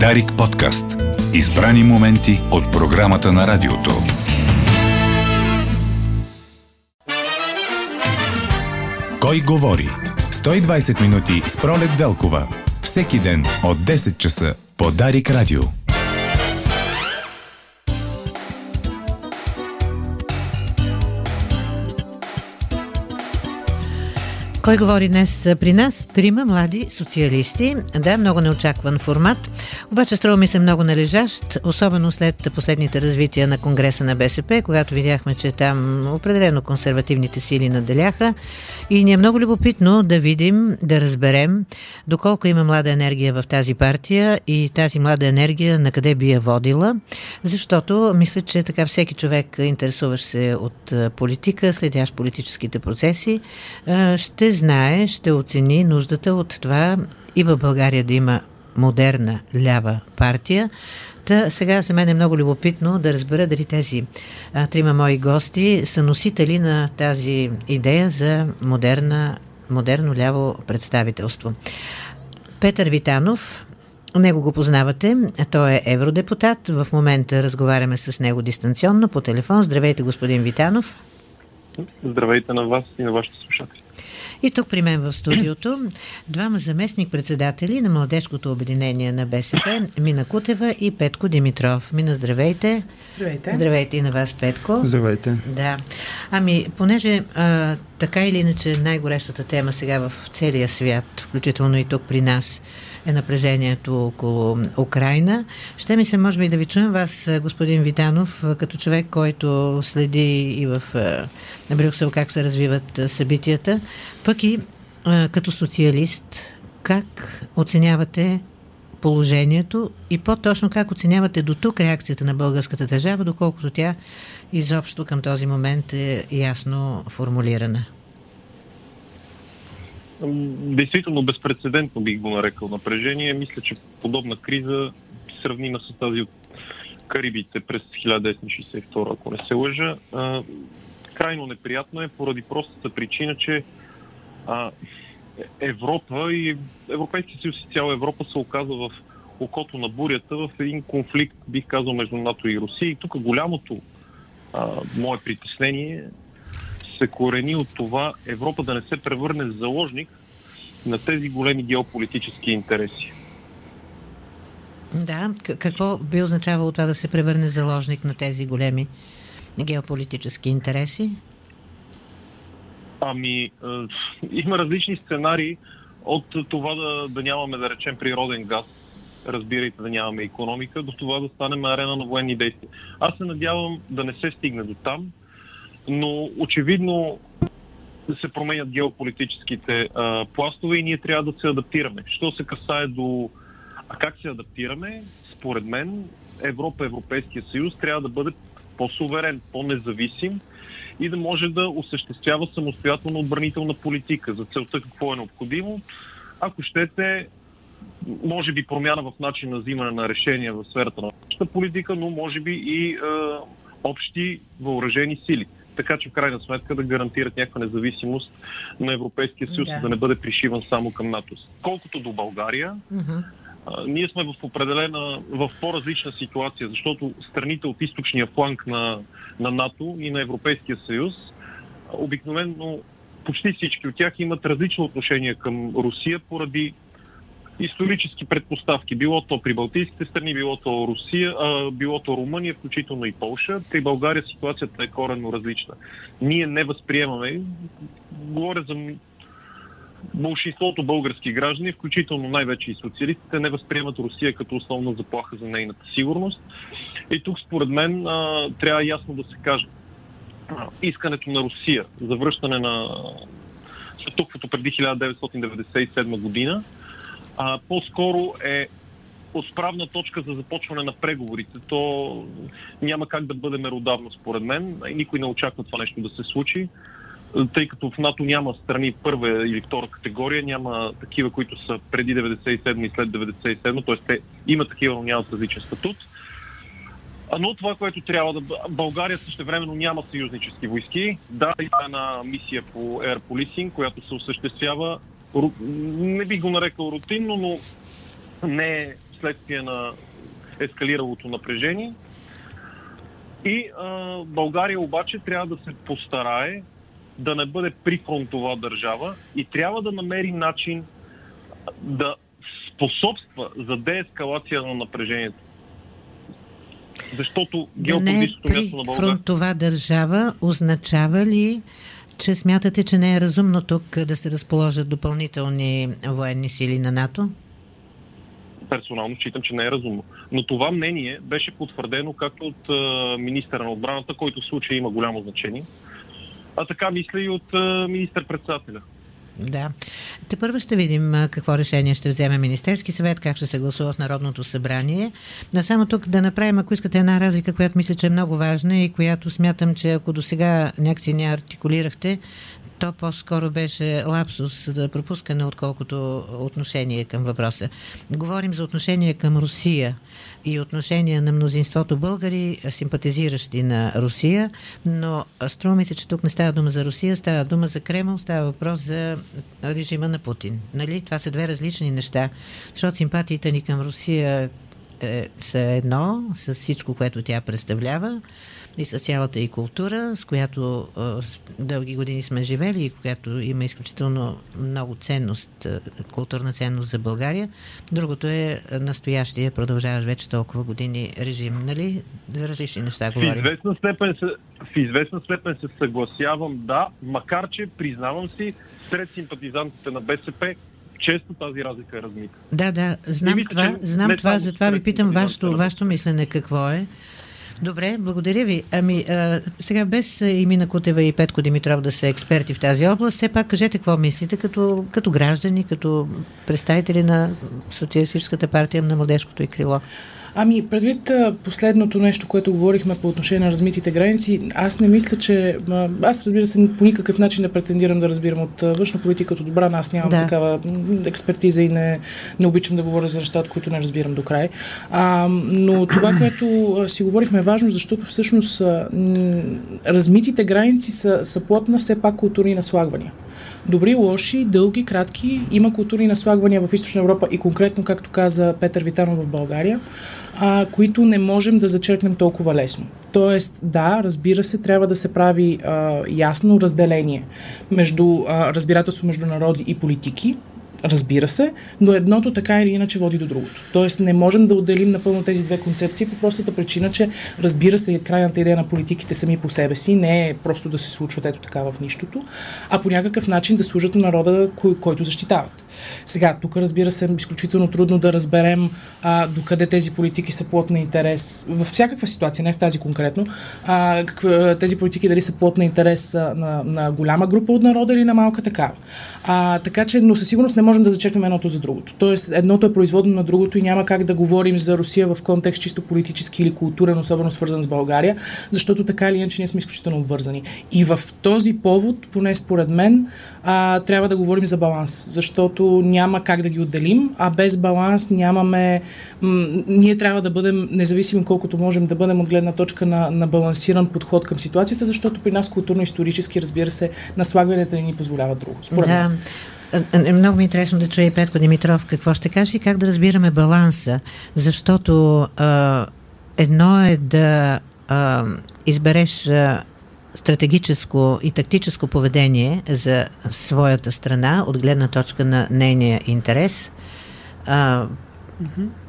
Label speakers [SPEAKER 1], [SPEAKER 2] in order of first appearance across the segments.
[SPEAKER 1] Дарик подкаст. Избрани моменти от програмата на радиото. Кой говори? 120 минути с Пролет Велкова. Всеки ден от 10 часа по Дарик Радио.
[SPEAKER 2] Кой говори днес при нас? Трима млади социалисти. Да, много неочакван формат. Обаче струва ми се много належащ, особено след последните развития на Конгреса на БСП, когато видяхме, че там определено консервативните сили наделяха. И ни е много любопитно да видим, да разберем доколко има млада енергия в тази партия и тази млада енергия на къде би я водила. Защото мисля, че така всеки човек, интересуващ се от политика, следящ политическите процеси, ще знае, ще оцени нуждата от това и в България да има модерна лява партия. Та сега за мен е много любопитно да разбера дали тези а, трима мои гости са носители на тази идея за модерна, модерно ляво представителство. Петър Витанов, него го познавате. Той е евродепутат. В момента разговаряме с него дистанционно по телефон. Здравейте, господин Витанов.
[SPEAKER 3] Здравейте на вас и на вашите слушатели.
[SPEAKER 2] И тук при мен в студиото двама заместник-председатели на Младежкото обединение на БСП, Мина Кутева и Петко Димитров. Мина, здравейте.
[SPEAKER 4] Здравейте.
[SPEAKER 2] Здравейте и на вас, Петко.
[SPEAKER 5] Здравейте.
[SPEAKER 2] Да. Ами, понеже а, така или иначе най-горещата тема сега в целия свят, включително и тук при нас, е напрежението около Украина. Ще ми се, може би, да ви чуем вас, господин Витанов, като човек, който следи и в Брюксел как се развиват събитията. Пък и като социалист, как оценявате положението и по-точно как оценявате до тук реакцията на българската държава, доколкото тя изобщо към този момент е ясно формулирана?
[SPEAKER 3] Действително безпредседентно бих го нарекал напрежение. Мисля, че подобна криза сравнима с тази от Карибите през 1962, ако не се лъжа. крайно неприятно е поради простата причина, че Европа и Европейския съюз и цяла Европа се оказа в окото на бурята в един конфликт, бих казал, между НАТО и Русия. И тук голямото а, мое притеснение се корени от това Европа да не се превърне в заложник на тези големи геополитически интереси.
[SPEAKER 2] Да, какво би означавало това да се превърне заложник на тези големи геополитически интереси?
[SPEAKER 3] Ами, е, има различни сценарии от това да, да нямаме, да речем, природен газ, разбирайте да нямаме економика, до това да станем арена на военни действия. Аз се надявам да не се стигне до там, но очевидно се променят геополитическите а, пластове и ние трябва да се адаптираме. Що се касае до а как се адаптираме, според мен Европа, Европейския съюз трябва да бъде по-суверен, по-независим и да може да осъществява самостоятелно отбранителна политика. За целта какво е необходимо? Ако щете, може би промяна в начин на взимане на решения в сферата на политика, но може би и е, общи въоръжени сили така че в крайна сметка да гарантират някаква независимост на Европейския съюз, да, да не бъде пришиван само към НАТО. Колкото до България, uh-huh. ние сме в определена, в по-различна ситуация, защото страните от източния фланг на, на НАТО и на Европейския съюз обикновено почти всички от тях имат различно отношение към Русия поради исторически предпоставки. Било то при Балтийските страни, било то Русия, а, било то Румъния, включително и Полша. При България ситуацията е коренно различна. Ние не възприемаме, говоря за большинството български граждани, включително най-вече и социалистите, не възприемат Русия като основна заплаха за нейната сигурност. И тук, според мен, трябва ясно да се каже. Искането на Русия за връщане на статуквото преди 1997 година а, по-скоро е отправна точка за започване на преговорите. То няма как да бъде меродавно, според мен. Никой не очаква това нещо да се случи, тъй като в НАТО няма страни първа или втора категория, няма такива, които са преди 97 и след 97, т.е. те имат такива, но нямат различен статут. Но това, което трябва да... България също времено няма съюзнически войски. Да, има една мисия по Air Policing, която се осъществява не бих го нарекал рутинно, но не е вследствие на ескалиралото напрежение. И а, България обаче трябва да се постарае да не бъде прифронтова държава и трябва да намери начин да способства за деескалация на напрежението. Защото
[SPEAKER 2] да е при място на България... фронтова държава означава ли, че смятате, че не е разумно тук да се разположат допълнителни военни сили на НАТО?
[SPEAKER 3] Персонално считам, че не е разумно. Но това мнение беше потвърдено както от министъра на отбраната, който в случая има голямо значение, а така мисля и от министър-председателя.
[SPEAKER 2] Да. Те първо ще видим какво решение ще вземе Министерски съвет, как ще се гласува в Народното събрание. Но само тук да направим, ако искате, една разлика, която мисля, че е много важна и която смятам, че ако до сега някакси не артикулирахте, то по-скоро беше лапсус за пропускане, отколкото отношение към въпроса. Говорим за отношение към Русия и отношение на мнозинството българи, симпатизиращи на Русия, но струва ми се, че тук не става дума за Русия, става дума за Кремъл, става въпрос за режима на Путин. Нали? Това са две различни неща, защото симпатиите ни към Русия е, са едно, с всичко, което тя представлява, и с цялата и култура, с която а, дълги години сме живели и която има изключително много ценност, културна ценност за България. Другото е настоящия, продължаваш вече толкова години режим, нали? За различни неща говорим.
[SPEAKER 3] В известна степен се, в известна степен се съгласявам, да, макар че признавам си, сред симпатизантите на БСП често тази разлика е размита.
[SPEAKER 2] Да, да, знам мисля, това, знам това, затова ви питам вашето, вашето мислене какво е. Добре, благодаря ви. Ами, а, сега без Имина Кутева и Петко Димитров да са експерти в тази област, все пак кажете какво мислите като, като граждани, като представители на Социалистическата партия на младежкото и крило.
[SPEAKER 4] Ами, предвид последното нещо, което говорихме по отношение на размитите граници, аз не мисля, че... Аз, разбира се, по никакъв начин не претендирам да разбирам от външна политика, от добра, аз нямам да. такава експертиза и не, не обичам да говоря за нещата, които не разбирам до край. А, но това, което си говорихме е важно, защото всъщност размитите граници са, са плод на все пак културни наслагвания добри, лоши, дълги, кратки. Има културни наслагвания в Източна Европа и конкретно, както каза Петър Витанов в България, а, които не можем да зачеркнем толкова лесно. Тоест, да, разбира се, трябва да се прави а, ясно разделение между а, разбирателство между народи и политики, Разбира се, но едното така или иначе води до другото. Тоест не можем да отделим напълно тези две концепции по простата причина, че разбира се, крайната идея на политиките сами по себе си не е просто да се случват ето така в нищото, а по някакъв начин да служат на народа, кой, който защитават. Сега, тук разбира се, изключително трудно да разберем а, докъде тези политики са плод на интерес. Във всякаква ситуация, не в тази конкретно, а, каква, тези политики дали са плод на интерес а, на, на голяма група от народа или на малка такава. А, така че, но със сигурност не можем да зачекнем едното за другото. Тоест, едното е производно на другото и няма как да говорим за Русия в контекст чисто политически или културен, особено свързан с България, защото така или иначе ние сме изключително обвързани. И в този повод, поне според мен, а, трябва да говорим за баланс, защото няма как да ги отделим, а без баланс нямаме. М- ние трябва да бъдем независими колкото можем да бъдем от гледна точка на, на балансиран подход към ситуацията, защото при нас културно-исторически, разбира се, наслагванията не ни позволяват друго. Според
[SPEAKER 2] да. Мен. Много ми е интересно да чуя и Петко Димитров какво ще каже и как да разбираме баланса, защото а, едно е да а, избереш а, стратегическо и тактическо поведение за своята страна от гледна точка на нейния интерес. А,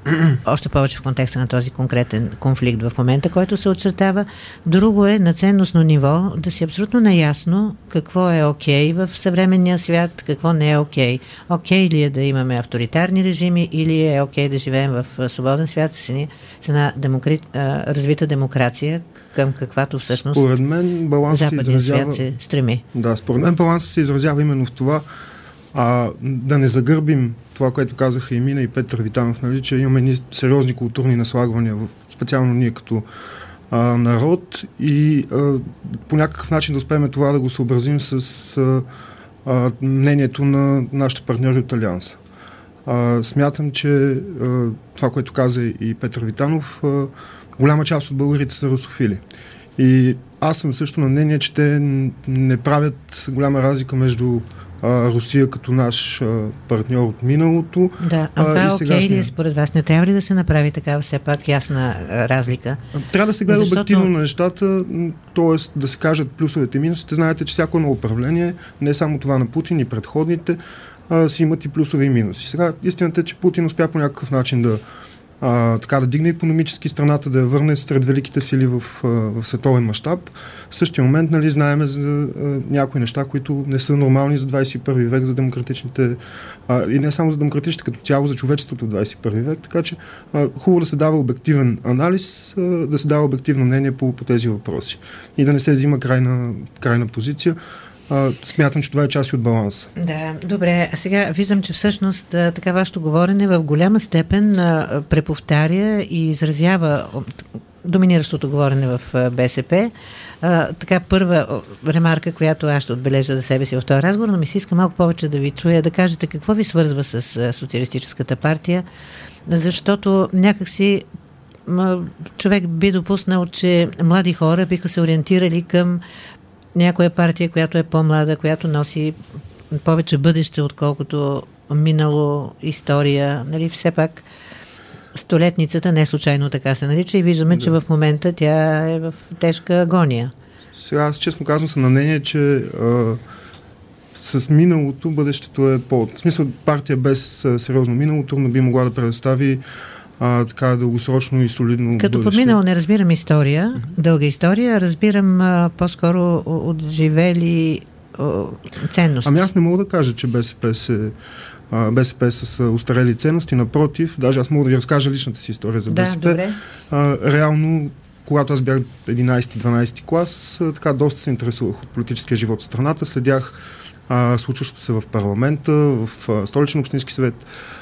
[SPEAKER 2] още повече в контекста на този конкретен конфликт в момента, който се очертава. Друго е на ценностно ниво да си абсолютно наясно какво е окей okay в съвременния свят, какво не е окей. Okay. Окей okay ли е да имаме авторитарни режими или е окей okay да живеем в свободен свят с една демокри... развита демокрация, към каквато всъщност
[SPEAKER 5] според мен баланс се изразява...
[SPEAKER 2] свят се стреми.
[SPEAKER 5] Да, според мен балансът се изразява именно в това а, да не загърбим това, което казаха и Мина и Петър Витанов, нали, че имаме ни сериозни културни наслагвания, специално ние като а, народ и а, по някакъв начин да успеем това да го съобразим с а, а, мнението на нашите партньори от Алианса. А, смятам, че а, това, което каза и Петър Витанов, а, голяма част от българите са русофили. И аз съм също на мнение, че те не правят голяма разлика между а, Русия като наш а, партньор от миналото.
[SPEAKER 2] Да, а, това а, окей ли е според вас? Не трябва ли да се направи такава все пак ясна а, разлика?
[SPEAKER 5] Трябва да се гледа Защото... обективно на нещата, т.е. да се кажат плюсовете и минусите. Знаете, че всяко едно управление, не само това на Путин и предходните, а, си имат и плюсове и минуси. Сега истината е, че Путин успя по някакъв начин да а, така да дигне економически страната, да я върне сред великите сили в, а, в световен мащаб. В същия момент нали, знаеме за а, някои неща, които не са нормални за 21 век, за демократичните а, и не само за демократичните, като цяло за човечеството в 21 век. Така че а, хубаво да се дава обективен анализ, а, да се дава обективно мнение по, по тези въпроси и да не се взима крайна, крайна позиция а, смятам, че това е част от баланса.
[SPEAKER 2] Да, добре. А сега виждам, че всъщност така вашето говорене в голяма степен а, преповтаря и изразява доминиращото говорене в БСП. А, така първа ремарка, която аз ще отбележа за себе си в този разговор, но ми се иска малко повече да ви чуя, да кажете какво ви свързва с Социалистическата партия, защото някакси човек би допуснал, че млади хора биха се ориентирали към някоя партия, която е по-млада, която носи повече бъдеще, отколкото минало история. Нали, все пак столетницата не случайно така се нарича и виждаме, да. че в момента тя е в тежка агония.
[SPEAKER 5] Сега аз честно казвам съм на мнение, че а, с миналото бъдещето е по... В смисъл партия без а, сериозно минало трудно би могла да предостави а, така дългосрочно и солидно
[SPEAKER 2] Като бъдеще. подминало не разбирам история, mm-hmm. дълга история, разбирам а, по-скоро отживели ценности.
[SPEAKER 5] Ами аз не мога да кажа, че БСП се а, БСП с устарели ценности, напротив, даже аз мога да ви разкажа личната си история за БСП.
[SPEAKER 2] Да, добре.
[SPEAKER 5] А, реално, когато аз бях 11-12 клас, така доста се интересувах от политическия живот в страната, следях а, случващото се в парламента, в а, столичен общински съвет.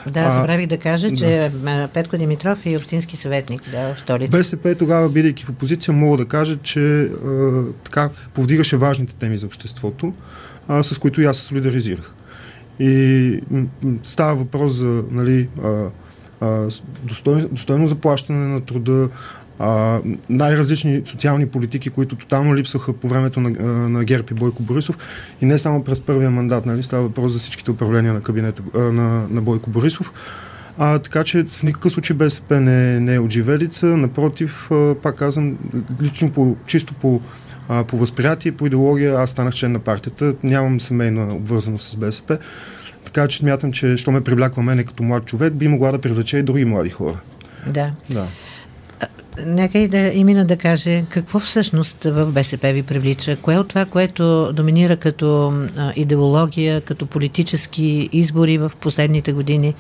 [SPEAKER 2] Да, забравих да кажа, да. че Петко Димитров е общински съветник да, в столица.
[SPEAKER 5] БСП тогава, бидейки в опозиция, мога да кажа, че а, така повдигаше важните теми за обществото, а, с които и аз се солидаризирах. И м- става въпрос за нали, а, а, достойно, достойно заплащане на труда, а, най-различни социални политики, които тотално липсваха по времето на, на ГЕРБ и Бойко Борисов. И не само през първия мандат, нали, става въпрос за всичките управления на кабинета на, на Бойко Борисов. А, така че в никакъв случай БСП не, не е отживелица, напротив, а, пак казвам, лично по, чисто по, а, по възприятие, по идеология, аз станах член на партията, нямам семейна обвързаност с БСП, така че смятам, че що ме привляква мене като млад човек, би могла да привлече и други млади хора.
[SPEAKER 2] Да. да. Нека и да имена да каже какво всъщност в БСП ви привлича. Кое от това, което доминира като идеология, като политически избори в последните години,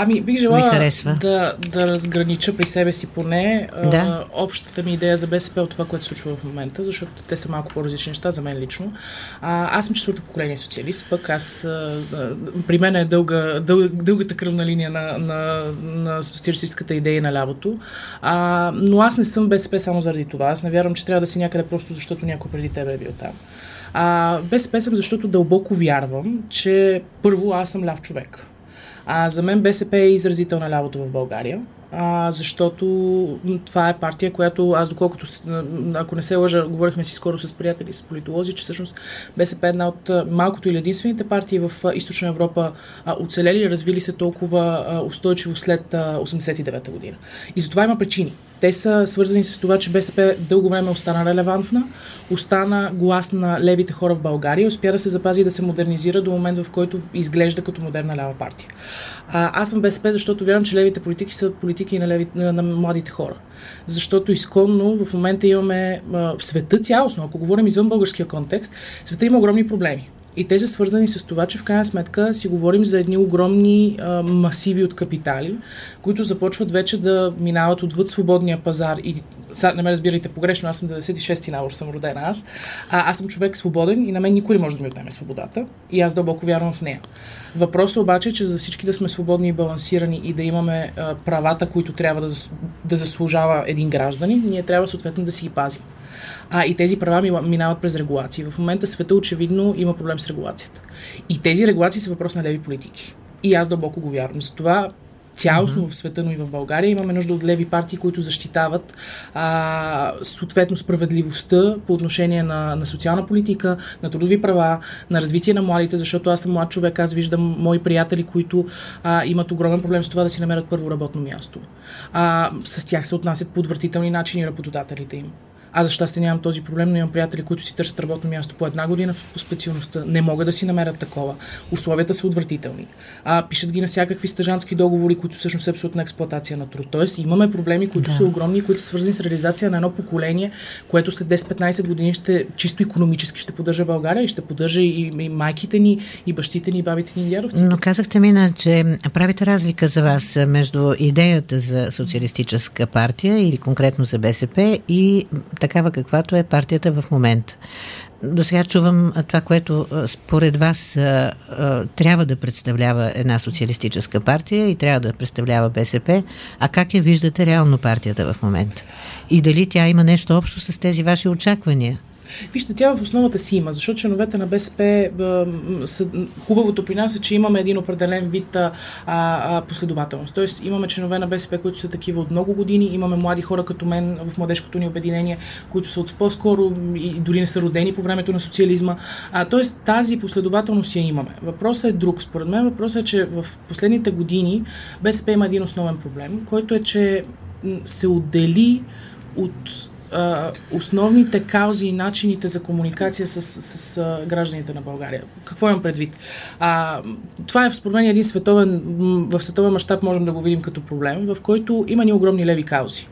[SPEAKER 4] Ами, бих желала да, да разгранича при себе си поне да. а, общата ми идея за БСП от това, което се случва в момента, защото те са малко по-различни неща за мен лично. А, аз съм четвърто поколение социалист, пък аз а, при мен е дълга, дъл, дългата кръвна линия на, на, на социалистическата идея на лявото. А, но аз не съм БСП само заради това. Аз не вярвам, че трябва да си някъде просто защото някой преди тебе е бил там. А, БСП съм, защото дълбоко вярвам, че първо аз съм ляв човек. А, за мен БСП е изразител на лявото в България, а, защото това е партия, която аз доколкото, ако не се лъжа, говорихме си скоро с приятели, с политолози, че всъщност БСП е една от малкото или единствените партии в Източна Европа а, оцелели и развили се толкова а, устойчиво след 89-та година. И за това има причини. Те са свързани с това, че БСП дълго време остана релевантна, остана глас на левите хора в България успя да се запази и да се модернизира до момент, в който изглежда като модерна лява партия. А, аз съм БСП, защото вярвам, че левите политики са политики на, леви, на, на младите хора. Защото изконно в момента имаме а, в света цялостно, ако говорим извън българския контекст, света има огромни проблеми. И те са свързани с това, че в крайна сметка си говорим за едни огромни а, масиви от капитали, които започват вече да минават отвъд свободния пазар и сега не ме разбирайте погрешно, аз съм 96-ти набор, съм родена аз. А, аз съм човек свободен и на мен никой не може да ми отнеме свободата. И аз дълбоко вярвам в нея. Въпросът обаче е, че за всички да сме свободни и балансирани и да имаме а, правата, които трябва да, да заслужава един гражданин, ние трябва съответно да си ги пазим. А, и тези права минават през регулации. В момента света очевидно има проблем с регулацията. И тези регулации са въпрос на леви политики. И аз дълбоко го вярвам. Затова цялостно mm-hmm. в света, но и в България. Имаме нужда от леви партии, които защитават а, съответно справедливостта по отношение на, на социална политика, на трудови права, на развитие на младите, защото аз съм млад човек, аз виждам мои приятели, които а, имат огромен проблем с това да си намерят първо работно място. А, с тях се отнасят по отвратителни начини работодателите им. Аз за щастие нямам този проблем, но имам приятели, които си търсят работно място по една година по специалността. Не могат да си намерят такова. Условията са отвратителни. А, пишат ги на всякакви стъжански договори, които всъщност са абсолютна експлуатация на труд. Тоест имаме проблеми, които да. са огромни, които са свързани с реализация на едно поколение, което след 10-15 години ще чисто економически ще поддържа България и ще поддържа и, и майките ни, и бащите ни, и бабите ни, и дядовците.
[SPEAKER 2] Но казахте мина, че правите разлика за вас между идеята за социалистическа партия или конкретно за БСП и такава каквато е партията в момента. До сега чувам това, което според вас трябва да представлява една социалистическа партия и трябва да представлява БСП, а как я виждате реално партията в момента? И дали тя има нещо общо с тези ваши очаквания?
[SPEAKER 4] Вижте, тя в основата си има, защото членовете на БСП хубавото при нас е, че имаме един определен вид а, а, последователност. Тоест имаме членове на БСП, които са такива от много години, имаме млади хора като мен в младежкото ни обединение, които са от по-скоро и дори не са родени по времето на социализма. А, тоест тази последователност я имаме. Въпросът е друг. Според мен въпросът е, че в последните години БСП има един основен проблем, който е, че се отдели от а, основните каузи и начините за комуникация с, с, с гражданите на България. Какво имам предвид? А, това е според мен един световен, в световен мащаб можем да го видим като проблем, в който има ни огромни леви каузи.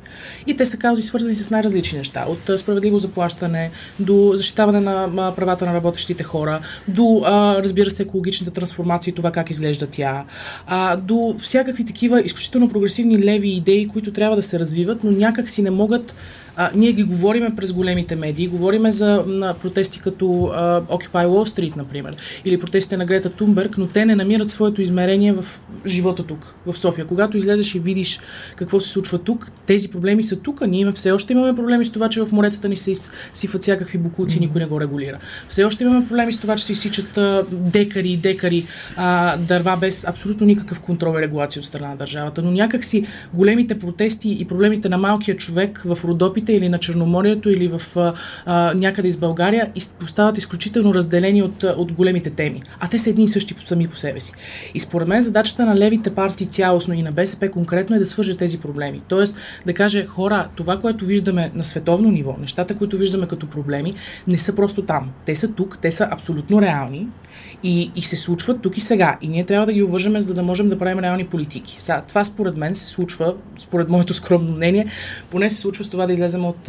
[SPEAKER 4] И те са каузи свързани с най-различни неща. От справедливо заплащане до защитаване на правата на работещите хора, до, а, разбира се, екологичната трансформация и това как изглежда тя, а, до всякакви такива изключително прогресивни леви идеи, които трябва да се развиват, но някак си не могат а, ние ги говориме през големите медии, говориме за на протести като а, Occupy Wall Street, например, или протестите на Грета Тунберг, но те не намират своето измерение в живота тук, в София. Когато излезеш и видиш какво се случва тук, тези проблеми са тук. Ние все още имаме проблеми с това, че в моретата ни се изсифат всякакви букуци, никой не го регулира. Все още имаме проблеми с това, че се изсичат а, декари и декари а, дърва без абсолютно никакъв контрол и регулация от страна на държавата. Но някакси големите протести и проблемите на малкия човек в Родопите Карибите или на Черноморието или в а, някъде из България остават изключително разделени от, от големите теми. А те са едни и същи сами по себе си. И според мен задачата на левите партии цялостно и на БСП конкретно е да свърже тези проблеми. Тоест да каже хора, това, което виждаме на световно ниво, нещата, които виждаме като проблеми, не са просто там. Те са тук, те са абсолютно реални и, и се случват тук и сега. И ние трябва да ги уважаме, за да можем да правим реални политики. Сега, това според мен се случва, според моето скромно мнение, поне се случва с това да излезем от,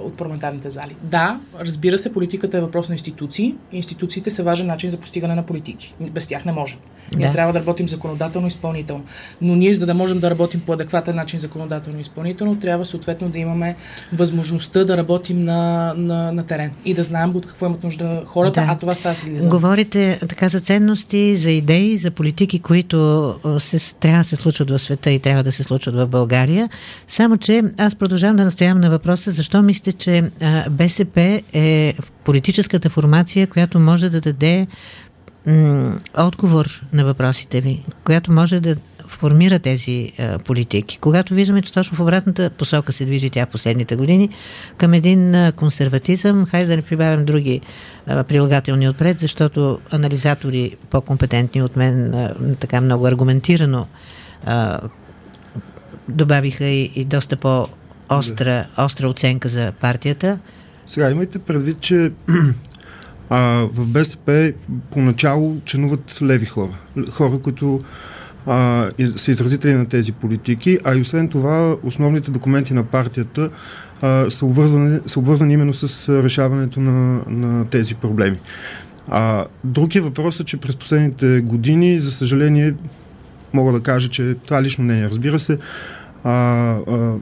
[SPEAKER 4] от парламентарните зали. Да, разбира се, политиката е въпрос на институции. Институциите са важен начин за постигане на политики. Без тях не можем. Ние да. трябва да работим законодателно изпълнително. Но ние, за да можем да работим по адекватен начин законодателно изпълнително, трябва съответно да имаме възможността да работим на, на, на терен и да знаем от какво имат нужда хората, да. а това става с излизане.
[SPEAKER 2] Говорите така за ценности, за идеи, за политики, които се, трябва да се случват в света и трябва да се случват в България. Само, че аз продължавам да настоявам на въпроса, защо мислите, че БСП е политическата формация, която може да даде м- отговор на въпросите ви, която може да формира тези а, политики. Когато виждаме, че точно в обратната посока се движи тя последните години, към един а, консерватизъм, хайде да не прибавям други а, прилагателни отпред, защото анализатори по-компетентни от мен а, така много аргументирано а, добавиха и, и доста по-остра остра оценка за партията.
[SPEAKER 5] Сега имайте предвид, че а, в БСП поначало членуват леви хора. Хора, които а, из, са изразители на тези политики, а и освен това основните документи на партията а, са, обвързани, са обвързани именно с решаването на, на тези проблеми. А, въпрос е, че през последните години, за съжаление, мога да кажа, че това лично не е. Разбира се, а, а,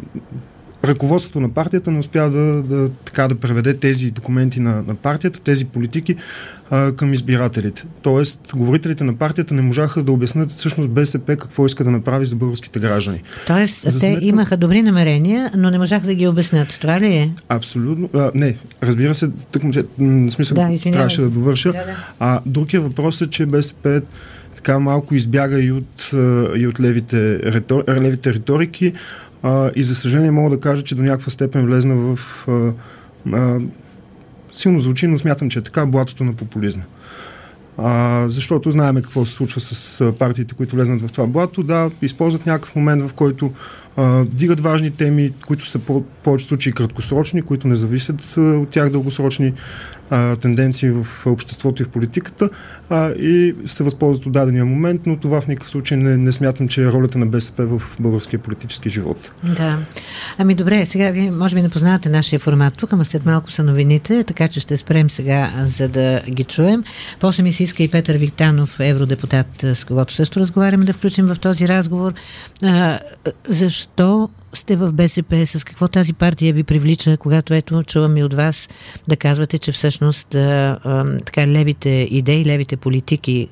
[SPEAKER 5] ръководството на партията не успя да, да, така, да преведе тези документи на, на партията, тези политики а, към избирателите. Тоест, говорителите на партията не можаха да обяснат всъщност БСП какво иска да направи за българските граждани.
[SPEAKER 2] Тоест, за те сметка... имаха добри намерения, но не можаха да ги обяснят. Това ли е?
[SPEAKER 5] Абсолютно. А, не, разбира се, тък, в смисъл, да, трябваше да довърша. Да, да. А другия въпрос е, че БСП така малко избяга и от, и от левите, ретор, левите риторики а, и за съжаление мога да кажа, че до някаква степен влезна в а, а, силно звучи, но смятам, че е така блатото на популизма. А, защото знаеме какво се случва с партиите, които влезнат в това блато. Да, използват някакъв момент, в който а, дигат важни теми, които са по повече случаи краткосрочни, които не зависят а, от тях дългосрочни а, тенденции в обществото и в политиката а, и се възползват от дадения момент, но това в никакъв случай не, не смятам, че е ролята на БСП в българския политически живот.
[SPEAKER 2] Да. Ами добре, сега вие може би не познавате нашия формат тук, ама след малко са новините, така че ще спрем сега, за да ги чуем. После ми се иска и Петър Виктанов, евродепутат, с когото също разговаряме, да включим в този разговор. А, защо сте в БСП, с какво тази партия ви привлича, когато ето чувам и от вас да казвате, че всъщност а, така левите идеи, левите политики,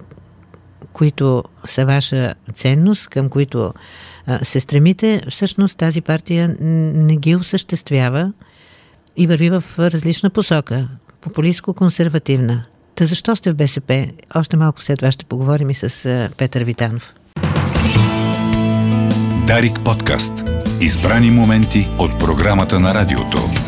[SPEAKER 2] които са ваша ценност, към които се стремите, всъщност тази партия не ги осъществява и върви в различна посока, популистско-консервативна. Та защо сте в БСП? Още малко след това ще поговорим и с Петър Витанов.
[SPEAKER 1] Дарик подкаст. Избрани моменти от програмата на радиото.